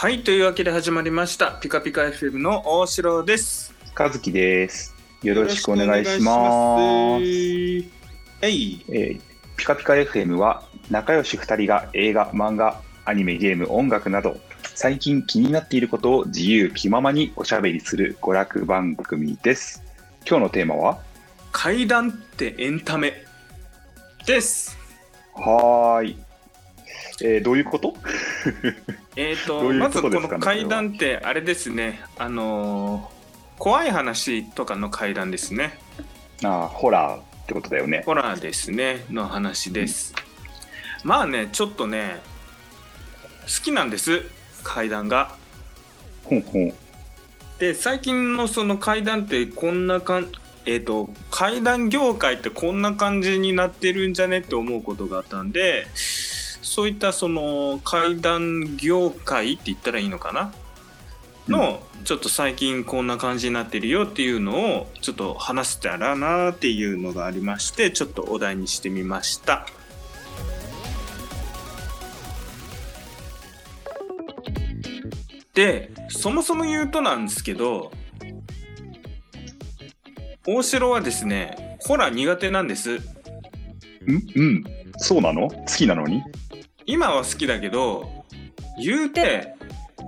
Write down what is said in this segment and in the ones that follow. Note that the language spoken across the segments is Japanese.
はい、というわけで始まりました。ピカピカ FM の大城です。和樹です。よろしくお願いします。えい。えーピカピカ FM は仲良し2人が映画、漫画、アニメ、ゲーム、音楽など最近気になっていることを自由気ままにおしゃべりする娯楽番組です。今日のテーマは？階段ってエンタメです。はーい、えーどういうこと？えっ、とどういうまずこの階段ってあれですね。あのー怖い話とかの階段ですね。あーホラーってことだよね。ホラーですねの話です。まあね、ちょっとね、好きなんです階段が。ほんほん。で最近のその階段ってこんなかんえっ、と階段業界ってこんな感じになってるんじゃね？って思うことがあったんでそういったその階段業界って言ったらいいのかな？の、ちょっと最近こんな感じになってるよっていうのをちょっと話せたらなっていうのがありましてちょっとお題にしてみました。でそもそも言うとなんですけど大城はですねホラー苦手なんです。ん？うん。そうなの？好きなのに？今は好きだけど言うて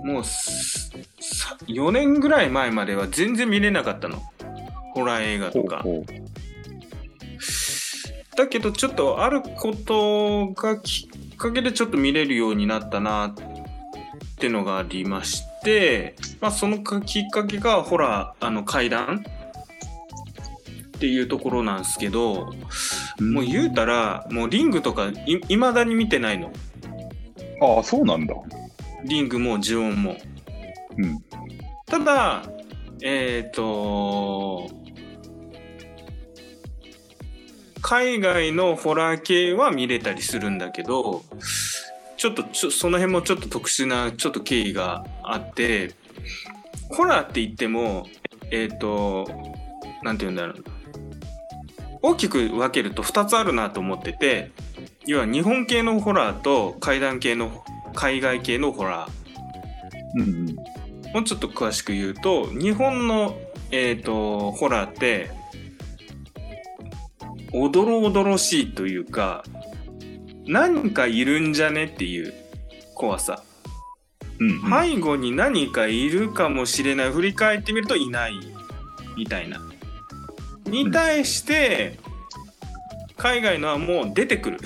もうすさ4年ぐらい前までは全然見れなかったの。ホラー映画とか。ほうほだけどちょっとあることがきっかけでちょっと見れるようになったなってのがありまして、まあ、そのかきっかけがホラーあの階段っていうところなんですけど、うもう言うたらもうリングとかいいまだに見てないのああ、そうなんだ。リングも呪音もうん。ただえっ、と海外のホラー系は見れたりするんだけどちょっとちょその辺もちょっと特殊なちょっと経緯があってホラーって言ってもえっ、となんて言うんだろう大きく分けると2つあるなと思ってて要は日本系のホラーと怪談系の海外系のホラー。うんうん。もうちょっと詳しく言うと日本の、えー、とホラーっておどろおどろしいというか何かいるんじゃねっていう怖さ。うんうん、背後に何かいるかもしれない。振り返ってみるといないみたいな。に対して海外のはもう出てくる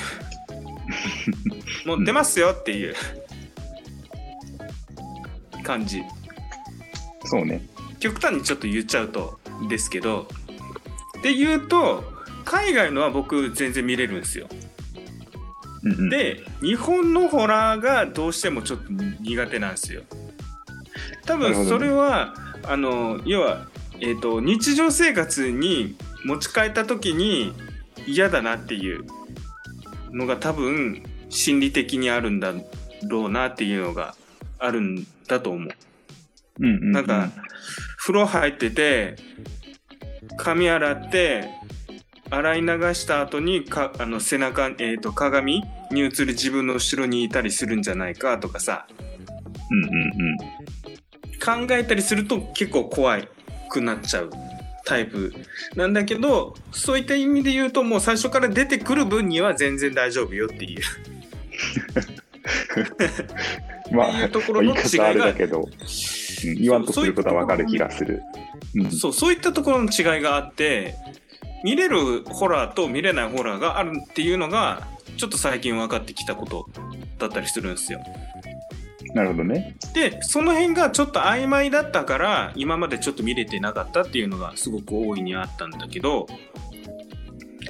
もう出ますよっていう。感じ。そうね。極端にちょっと言っちゃうとですけどで言うと海外のは僕全然見れるんですよ。うんうん、で日本のホラーがどうしてもちょっと苦手なんですよ。多分それは、あの要は、えー、と日常生活に持ち帰った時に嫌だなっていうのが多分心理的にあるんだろうなっていうのがあるんだと思う。うんうんうん、なんか、風呂入ってて髪洗って洗い流した後にかあの背中、えー、と鏡に映る自分の後ろにいたりするんじゃないかとかさ。うんうんうん。考えたりすると結構怖くなっちゃうタイプなんだけどそういった意味で言うともう最初から出てくる分には全然大丈夫よっていう まっていうところの違いがれだけど、うん、言わんとすることはわかる気がする。うん、そうそういったところの違いがあって見れるホラーと見れないホラーがあるっていうのがちょっと最近分かってきたことだったりするんですよ。なるほどね。でその辺がちょっと曖昧だったから今までちょっと見れてなかったっていうのがすごく大いにあったんだけど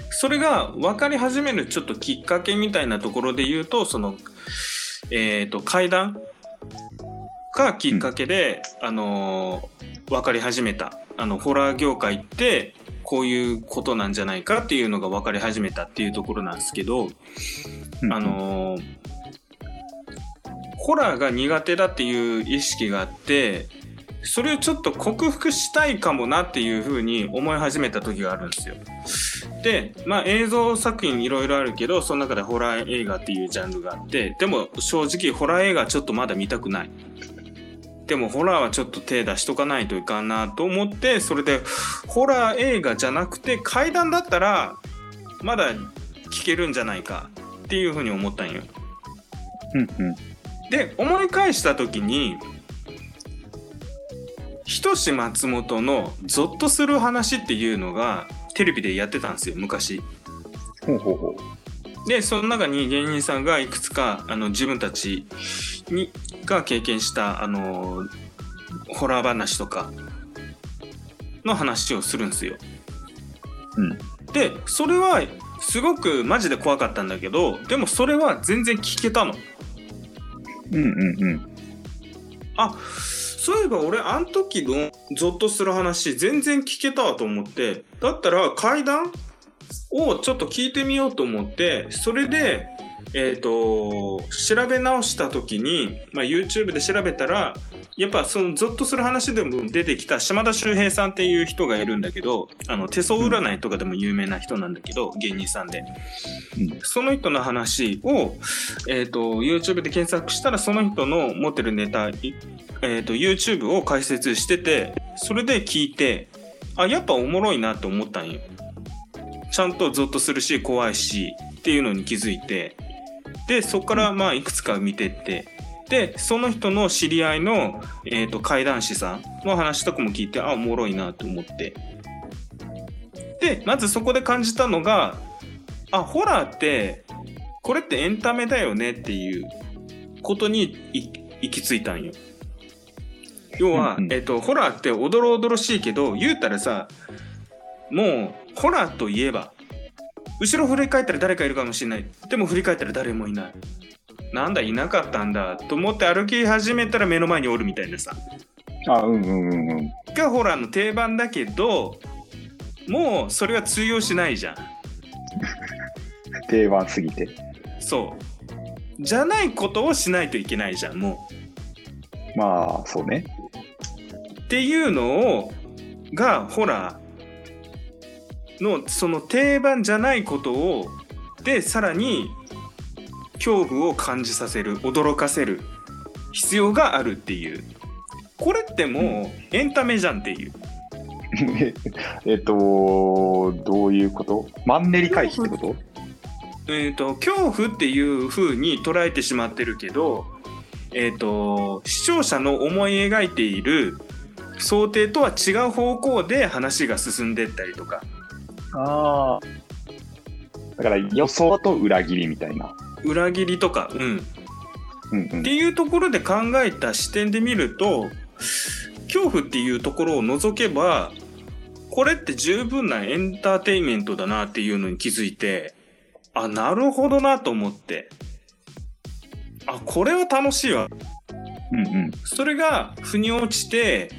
それが分かり始めるちょっときっかけみたいなところで言うとそのえっ、と階段がきっかけで、あのー分かり始めた。あのホラー業界ってこういうことなんじゃないかっていうのが分かり始めたっていうところなんですけど、うん。あ、のーホラーが苦手だっていう意識があってそれをちょっと克服したいかもなっていうふうに思い始めた時があるんですよ。で、まあ映像作品いろいろあるけど、その中でホラー映画っていうジャンルがあって、でも正直ホラー映画ちょっとまだ見たくない。でもホラーはちょっと手出しとかないといかんなと思ってそれでホラー映画じゃなくて怪談だったらまだ聞けるんじゃないかっていうふうに思ったんよ。うんうん。で思い返した時にひとし松本のゾッとする話っていうのがテレビでやってたんですよ昔。ほうほうほでその中に芸人さんがいくつかあの自分たちにが経験したあのホラー話とかの話をするんですよ。う。うん。でそれはすごくマジで怖かったんだけどでもそれは全然聞けたの。うんうんうん。あそういえば俺あの時のゾッとする話全然聞けたわと思ってだったら階段をちょっと聞いてみようと思ってそれでえっ、と調べ直した時に、まあ、YouTube で調べたらやっぱそのゾッとする話でも出てきた島田秀平さんっていう人がいるんだけどあの手相占いとかでも有名な人なんだけど、芸人さんで。うん。その人の話を、えー、と YouTube で検索したらその人の持ってるネタ、いえー、と YouTube を解説しててそれで聞いてあやっぱおもろいなと思ったんよ。ちゃんとゾッとするし怖いしっていうのに気づいてでそこからまあいくつか見てって。でその人の知り合いの、えー、と怪談師さんの話とかも聞いてあおもろいなと思って。でまずそこで感じたのがあホラーってこれってエンタメだよねっていうことにい行き着いたんよ。要は、えっと、ホラーっておどろおどろしいけど言うたらさもうホラーといえば後ろ振り返ったら誰かいるかもしれないでも振り返ったら誰もいないなんだいなかったんだと思って歩き始めたら目の前におるみたいなさあ、うんうんうんうん。がホラーの定番だけどもうそれは通用しないじゃん 定番すぎて。そうじゃないことをしないといけないじゃんもまあ、そうね。うっていうのをがホラーのその定番じゃないことをでさらに恐怖を感じさせる驚かせる必要があるっていう。これってもうエンタメじゃんっていう。えっと、どういうこと？マンネリ回避ってこと？えー、と恐怖っていう風に捉えてしまってるけど、えー、と視聴者の思い描いている想定とは違う方向で話が進んでったりとかああ。だから予想と裏切りみたいな。裏切りとか、うん、うんうんっていうところで考えた視点で見ると恐怖っていうところを除けばこれって十分なエンターテインメントだなっていうのに気づいてあなるほどなと思ってあこれは楽しいわうんうん。それが腑に落ちて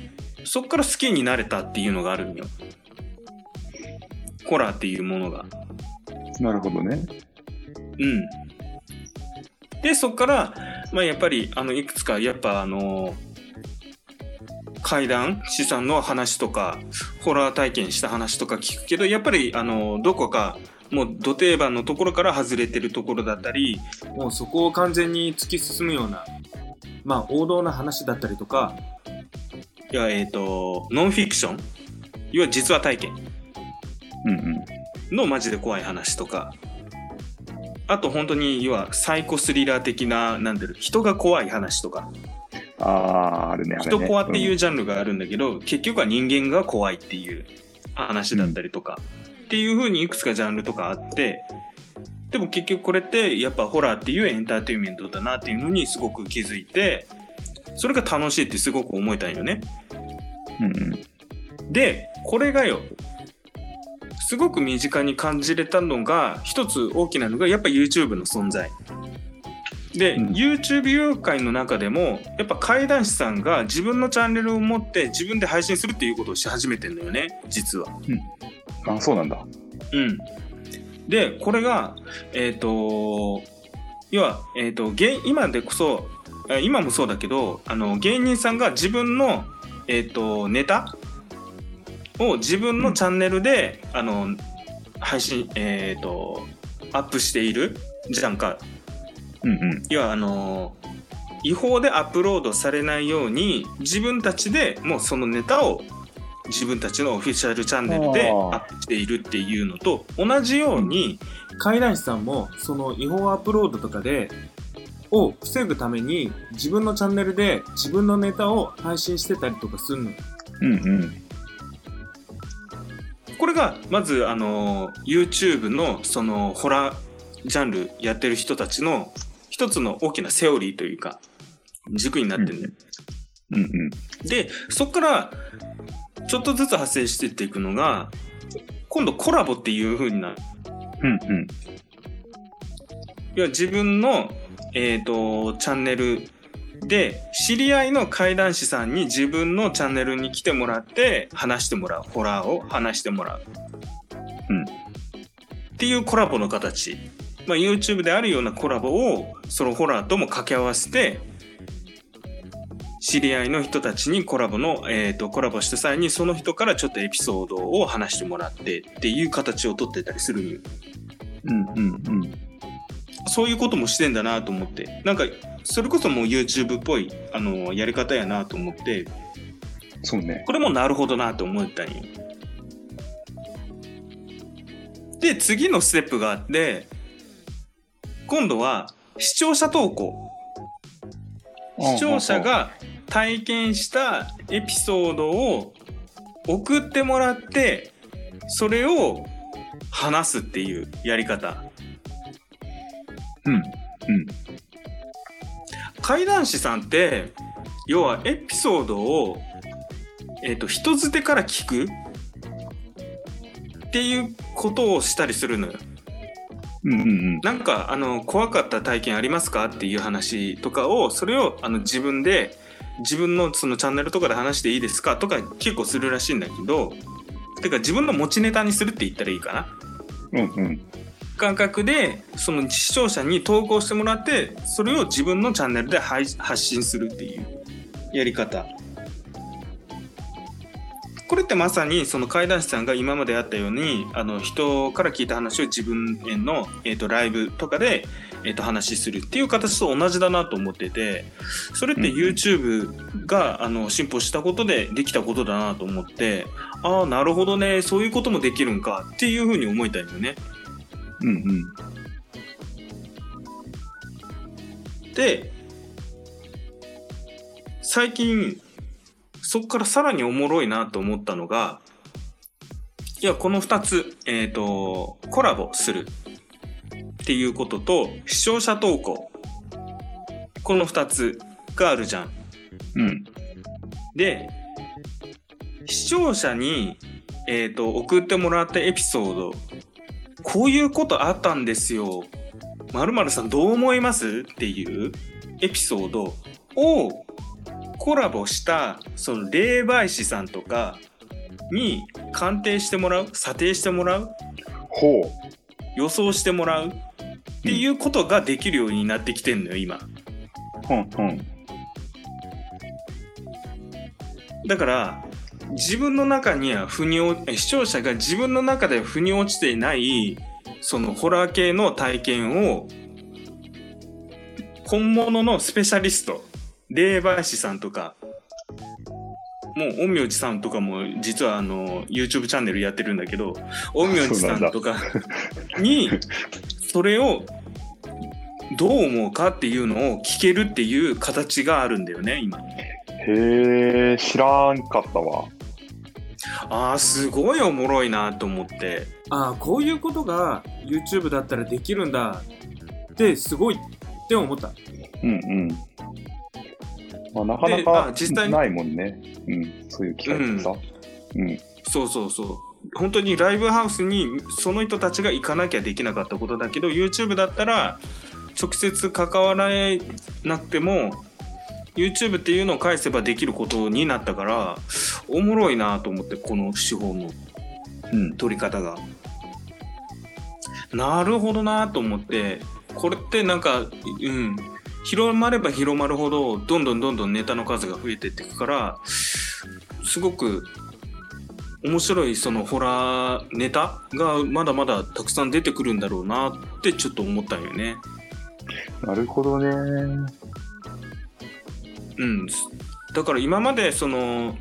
そっから好きになれたっていうのがあるんよホラーっていうものがなるほどね。うんでそっから、まあ、やっぱりあのいくつかやっぱあの怪談師さんの話とかホラー体験した話とか聞くけどやっぱりあのどこかもう土定番のところから外れてるところだったりもうそこを完全に突き進むようなまあ王道な話だったりとかいやえっ、とノンフィクション？要は実話体験。のマジで怖い話とか。あと本当に要はサイコスリラー的ななんだろう人が怖い話とか。ああ、あるね。あるね。人怖っていううジャンルがあるんだけど、結局は人間が怖いっていう話だったりとか、っていう風にいくつかジャンルとかあって。でも結局これってやっぱホラーっていうエンターテインメントだなっていうのにすごく気づいてそれが楽しいってすごく思えたんよね。んうんうん。でこれがよすごく身近に感じれたのが一つ大きなのがやっぱ YouTube の存在で、うん YouTube 業界の中でもやっぱ怪談師さんが自分のチャンネルを持って自分で配信するっていうことをし始めてんのよね実は。あ、そうなんだ。うん、でこれがえっ、と要は、えー、と芸今でこそえ今もそうだけどあの芸人さんが自分の、えー、とネタを自分のチャンネルで、あの配信、えー、とアップしているじゃんかうんうん。要はあの違法でアップロードされないように自分たちでもうそのネタを自分たちのオフィシャルチャンネルでアップしているっていうのと同じように怪談師さんもその違法アップロードとかでを防ぐために自分のチャンネルで自分のネタを配信してたりとかするのよ。うんうん。これがまずあの YouTube のそのホラージャンルやってる人たちの一つの大きなセオリーというか軸になってるんだよ。うんうん。でそこからちょっとずつ派生してっていくのが今度コラボっていう風になる。うんうん。いや自分の、えー、とチャンネルで知り合いの怪談師さんに自分のチャンネルに来てもらって話してもらうホラーを話してもらう、うん。っていうコラボの形、まあ、YouTube であるようなコラボをそのホラーとも掛け合わせて知り合いの人たちにコラボの、えー、とコラボした際にその人からちょっとエピソードを話してもらってっていう形をとってたりするんよ。うんうんうん。そういうこともしてんだなと思って。なんかそれこそもう YouTube っぽいあのやり方やなと思って。そうね。これもなるほどなと思ったんよ。で次のステップがあって今度は視聴者投稿。視聴者が体験したエピソードを送ってもらってそれを話すっていうやり方うんうん。怪談師さんって要はエピソードを、えー、と人づてから聞くっていうことをしたりするのよ。うんうんうん。なんかあの怖かった体験ありますかっていう話とかをそれをあの自分で自分のそのチャンネルとかで話していいですか？とか結構するらしいんだけどてか自分の持ちネタにするって言ったらいいかな。うんうん。感覚でその視聴者に投稿してもらってそれを自分のチャンネルで配発信するっていう。やり方。これってまさにその怪談師さんが今まであったようにあの人から聞いた話を自分への、えー、とライブとかで、えー、と話するっていう形と同じだなと思っててそれって YouTube があの進歩したことでできたことだなと思ってああなるほどねそういうこともできるんかっていうふうに思いたいよね。うんうん。で最近そこからさらにおもろいなと思ったのがいやこの2つ、えー、とコラボするっていうことと視聴者投稿この2つがあるじゃん。うん。で視聴者に、えー、と送ってもらったエピソードこういうことあったんですよ。まるさんどう思います？っていうエピソードをコラボしたその霊媒師さんとかに鑑定してもらう査定してもらうほう。予想してもらうっていうことができるようになってきてんのよ今。うんうん。だから自分の中には腑に落視聴者が自分の中で腑に落ちていないそのホラー系の体験を本物のスペシャリスト霊媒師さんとかもう陰陽師さんとかも実はあの YouTube チャンネルやってるんだけど陰陽師さんとかにそれをどう思うかっていうのを聞けるっていう形があるんだよね今。へえ、知らんかったわ。あーすごいおもろいなと思ってああこういうことが YouTube だったらできるんだってすごいって思ったうんうん。まあ、なかなかあ実際にないもんね。うん、そういう機会ってさ。うん。そうそうそう本当にライブハウスにその人たちが行かなきゃできなかったことだけど YouTube だったら直接関わらなくても YouTube っていうのを返せばできることになったからおもろいなと思ってこの手法のうん。取り方が。なるほどなと思ってこれってなんかうん広まれば広まるほどどんどんどんどんネタの数が増えてっていくからすごく面白いそのホラーネタがまだまだたくさん出てくるんだろうなってちょっと思ったんよね。なるほどね。うん。だから今までその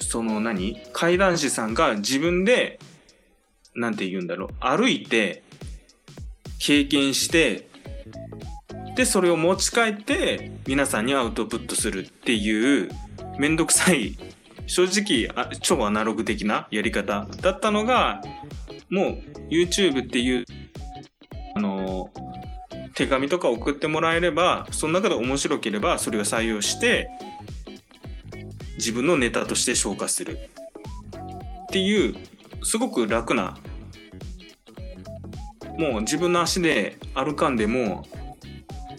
その何？怪談師さんが自分でなんて言うんだろう？歩いて経験してでそれを持ち帰って皆さんにアウトプットするっていうめんどくさい正直あ超アナログ的なやり方だったのがもう YouTube っていうあの手紙とか送ってもらえればその中で面白ければそれを採用して自分のネタとして消化する。っていうすごく楽なもう自分の足で歩かんでも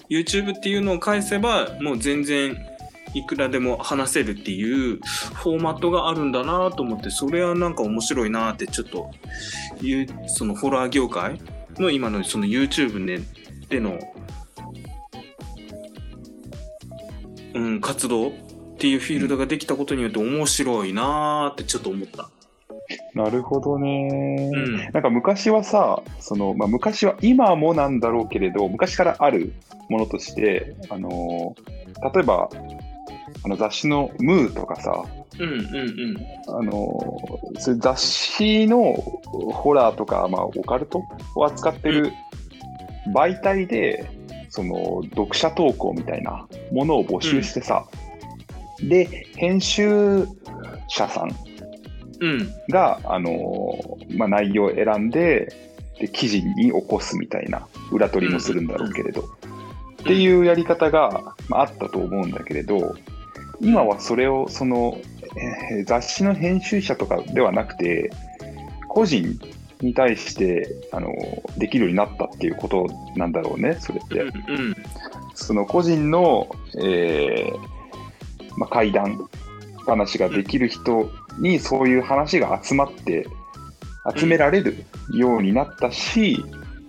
YouTube っていうのを返せばもう全然いくらでも話せるっていうフォーマットがあるんだなと思ってそれはなんか面白いなってちょっというそのホラー業界の今のその YouTube ねでの、うん、活動っていうフィールドができたことによって面白いなーってちょっと思った。なるほどね。うん。なんか昔はさ、そのまあ、昔は今もなんだろうけれど、昔からあるものとして、あのー例えばあの雑誌のムーとかさ、うんうんうん。あのーそういう雑誌のホラーとか、まあ、オカルトを扱ってる媒体で、その読者投稿みたいなものを募集してさ、で、編集者さんうん。が、あのーまあ、内容を選んでで記事に起こすみたいな裏取りもするんだろうけれど、っていうやり方が、まあ、あったと思うんだけれど今はそれをその、えー雑誌の編集者とかではなくて個人に対して、あのーできるようになったっていうことなんだろうねそれって。うんその個人の、えーまあ、怪談話ができる人にそういう話が集まって集められるようになったし、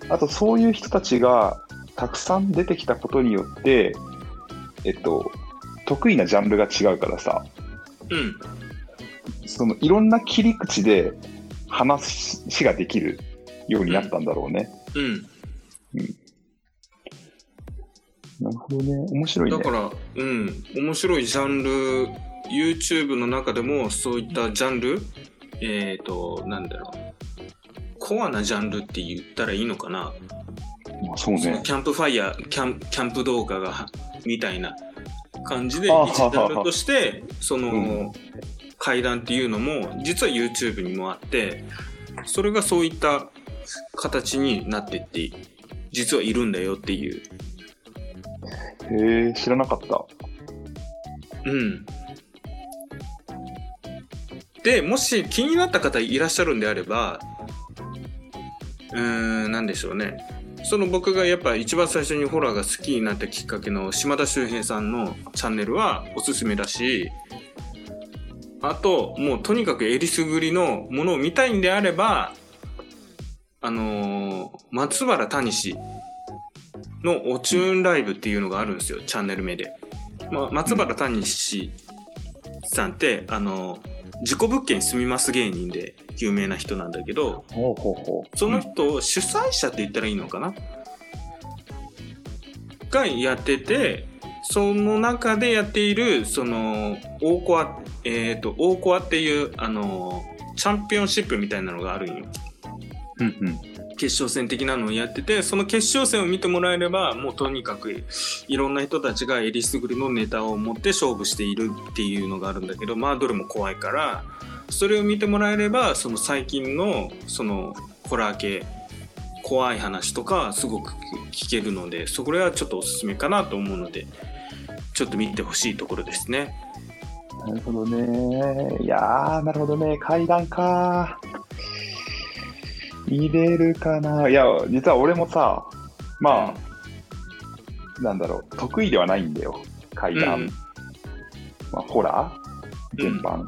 あとそういう人たちがたくさん出てきたことによって、えっと、得意なジャンルが違うからさ、うん。そのいろんな切り口で話ができるようになったんだろうね。うん。なるほどね。面白いね。だから、うん、面白いジャンル、YouTube の中でもそういったジャンル、えっ、と、なんだろう、コアなジャンルって言ったらいいのかな、まあ、そうね。キャンプファイヤー、キャンキャンプ動画が、みたいな感じで、あ一ジャンルとして、その、うん階段っていうのも、実は YouTube にもあって、それがそういった形になってって、実はいるんだよっていう。へえ、知らなかった。うん。で、もし気になった方いらっしゃるんであれば、うーん、なんでしょうね。その僕がやっぱ一番最初にホラーが好きになったきっかけの島田秀平さんのチャンネルはおすすめだし、あと、もうとにかくえりすぐりのものを見たいんであれば、あのー松原谷氏のおチューンライブっていうのがあるんですよ、チャンネル名で。まあ、松原谷氏さんって、あの、事故物件に住みます芸人で有名な人なんだけど、ほうほうほう。その人を主催者って言ったらいいのかな？がやってて、その中でやっている、その、大コア、えっ、と、大コアっていう、あの、チャンピオンシップみたいなのがあるんよ。うんうん。決勝戦的なのをやっててその決勝戦を見てもらえればもうとにかくいろんな人たちがえりすぐりのネタを持って勝負しているっていうのがあるんだけどまあどれも怖いからそれを見てもらえればその最近のそのホラー系怖い話とかすごく聞けるのでそれはちょっとおすすめかなと思うのでちょっと見てほしいところですね。なるほどね。いやー、なるほどね。階段か。入れるかな。いや、実は俺もさ、まあ、なんだろう、得意ではないんだよ。階段。うんまあ、ホラー全般。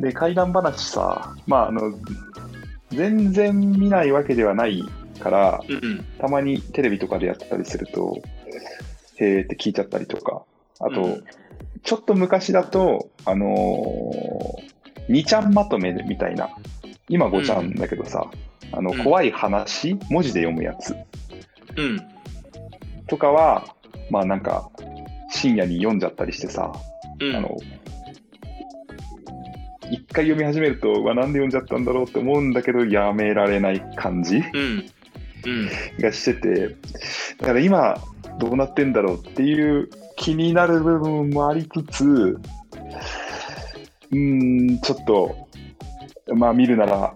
で、怪談話さ、まあ、あの、全然見ないわけではないから、うんうん。たまにテレビとかでやってたりすると、へーって聞いちゃったりとか、あと、うん。ちょっと昔だと、あのー、2ちゃんまとめみたいな、今5ちゃんだけどさ、あの、うん。怖い話、文字で読むやつ。うん。とかは、まあなんか、深夜に読んじゃったりしてさ、うん。あの、一回読み始めると、うわ、なんで読んじゃったんだろうって思うんだけど、やめられない感じうん。うん。がしてて、だから今、どうなってんだろうっていう気になる部分もありつつ、うーん、ちょっと、まあ見るなら、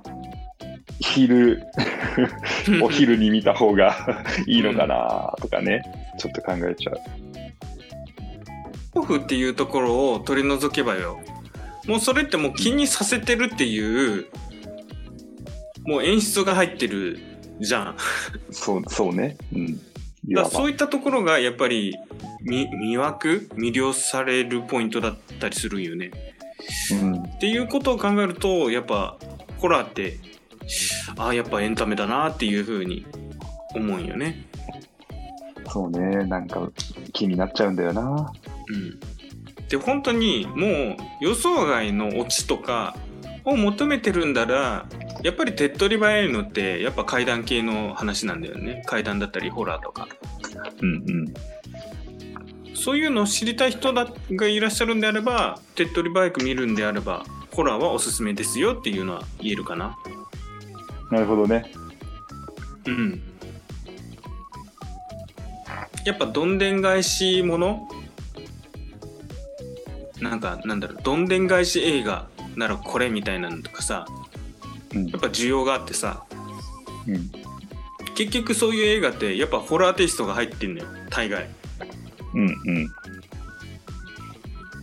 昼、お昼に見た方がいいのかなとかね、ちょっと考えちゃう。オフっていうところを取り除けばよもうそれってもう気にさせてるっていうもう演出が入ってるじゃんそう、そうね。うん。だそういったところがやっぱりみ魅惑？魅了されるポイントだったりするよねうん。っていうことを考えるとやっぱホラーってああやっぱエンタメだなっていうふうに思うんよねそうね。なんか気になっちゃうんだよな。うんで本当にもう予想外のオチとかを求めてるんだらやっぱり手っ取り早いのってやっぱ怪談系の話なんだよね怪談だったりホラーとかうんうん。そういうのを知りたい人だがいらっしゃるんであれば手っ取り早く見るんであればホラーはおすすめですよっていうのは言えるかななるほどね。うんやっぱどんでん返しものなんかなんだろうどんでん返し映画ならこれみたいなのとかさうんやっぱ需要があってさうん。結局そういう映画ってやっぱホラーテイストが入ってんのよ大概うんうん。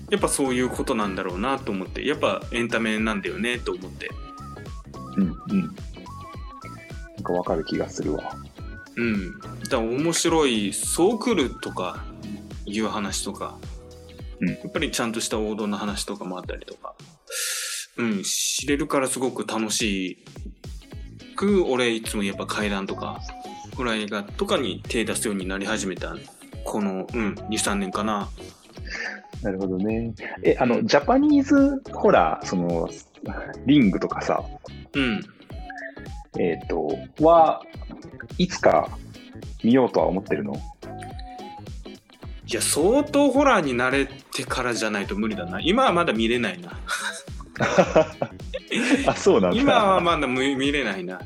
やっぱそういうことなんだろうなと思ってやっぱエンタメなんだよねと思ってうんうん。なんかわかる気がするわ。うんだから面白いそう来るとかいう話とか、うん。やっぱりちゃんとした王道の話とかもあったりとか。うん知れるからすごく楽しく俺いつもやっぱ階段とかホラー映画とかに手出すようになり始めたこのうん23年かな。なるほどね。え、あの、ジャパニーズホラー、その、リングとかさ、うん。えっ、と、は、いつか見ようとは思ってるの？いや相当ホラーに慣れてからじゃないと無理だな今はまだ見れないな あ、そうなんだ。今はまだ見見れないな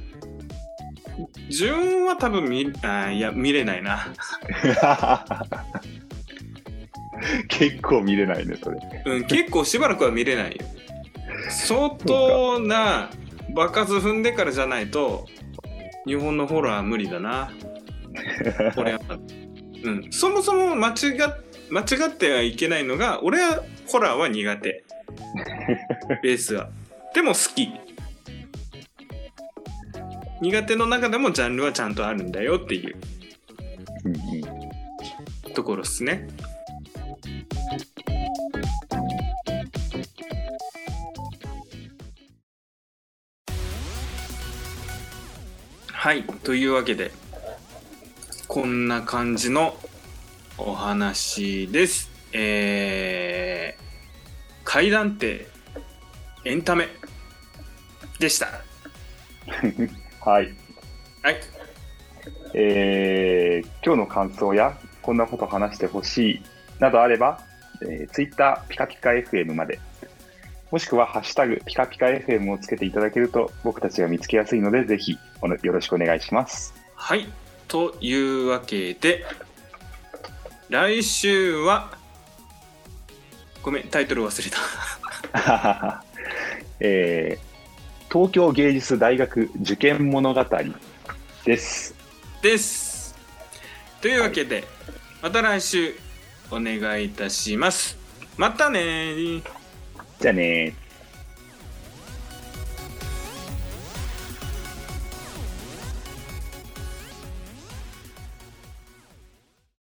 自分は多分見あいや見れないな 結構見れないね、それ。うん、結構しばらくは見れないよ。相当な爆発踏んでからじゃないと、日本のホラーは無理だな。これは。うん。そもそも間違っ間違ってはいけないのが、俺はホラーは苦手。ベースは。でも好き。苦手の中でもジャンルはちゃんとあるんだよっていうところですね。はい、というわけで、こんな感じのお話です。えー、階段ってエンタメでした。はい。はい。えー今日の感想やこんなこと話してほしいなどあれば、えー、Twitter ピカピカ FM まで、もしくはハッシュタグピカピカ FM をつけていただけると僕たちが見つけやすいので、ぜひよろしくお願いします。はい。というわけで、来週は、ごめん、タイトル忘れた。えー東京芸術大学受験物語です。です。というわけで、また来週お願いいたします。またねー。じゃあねー。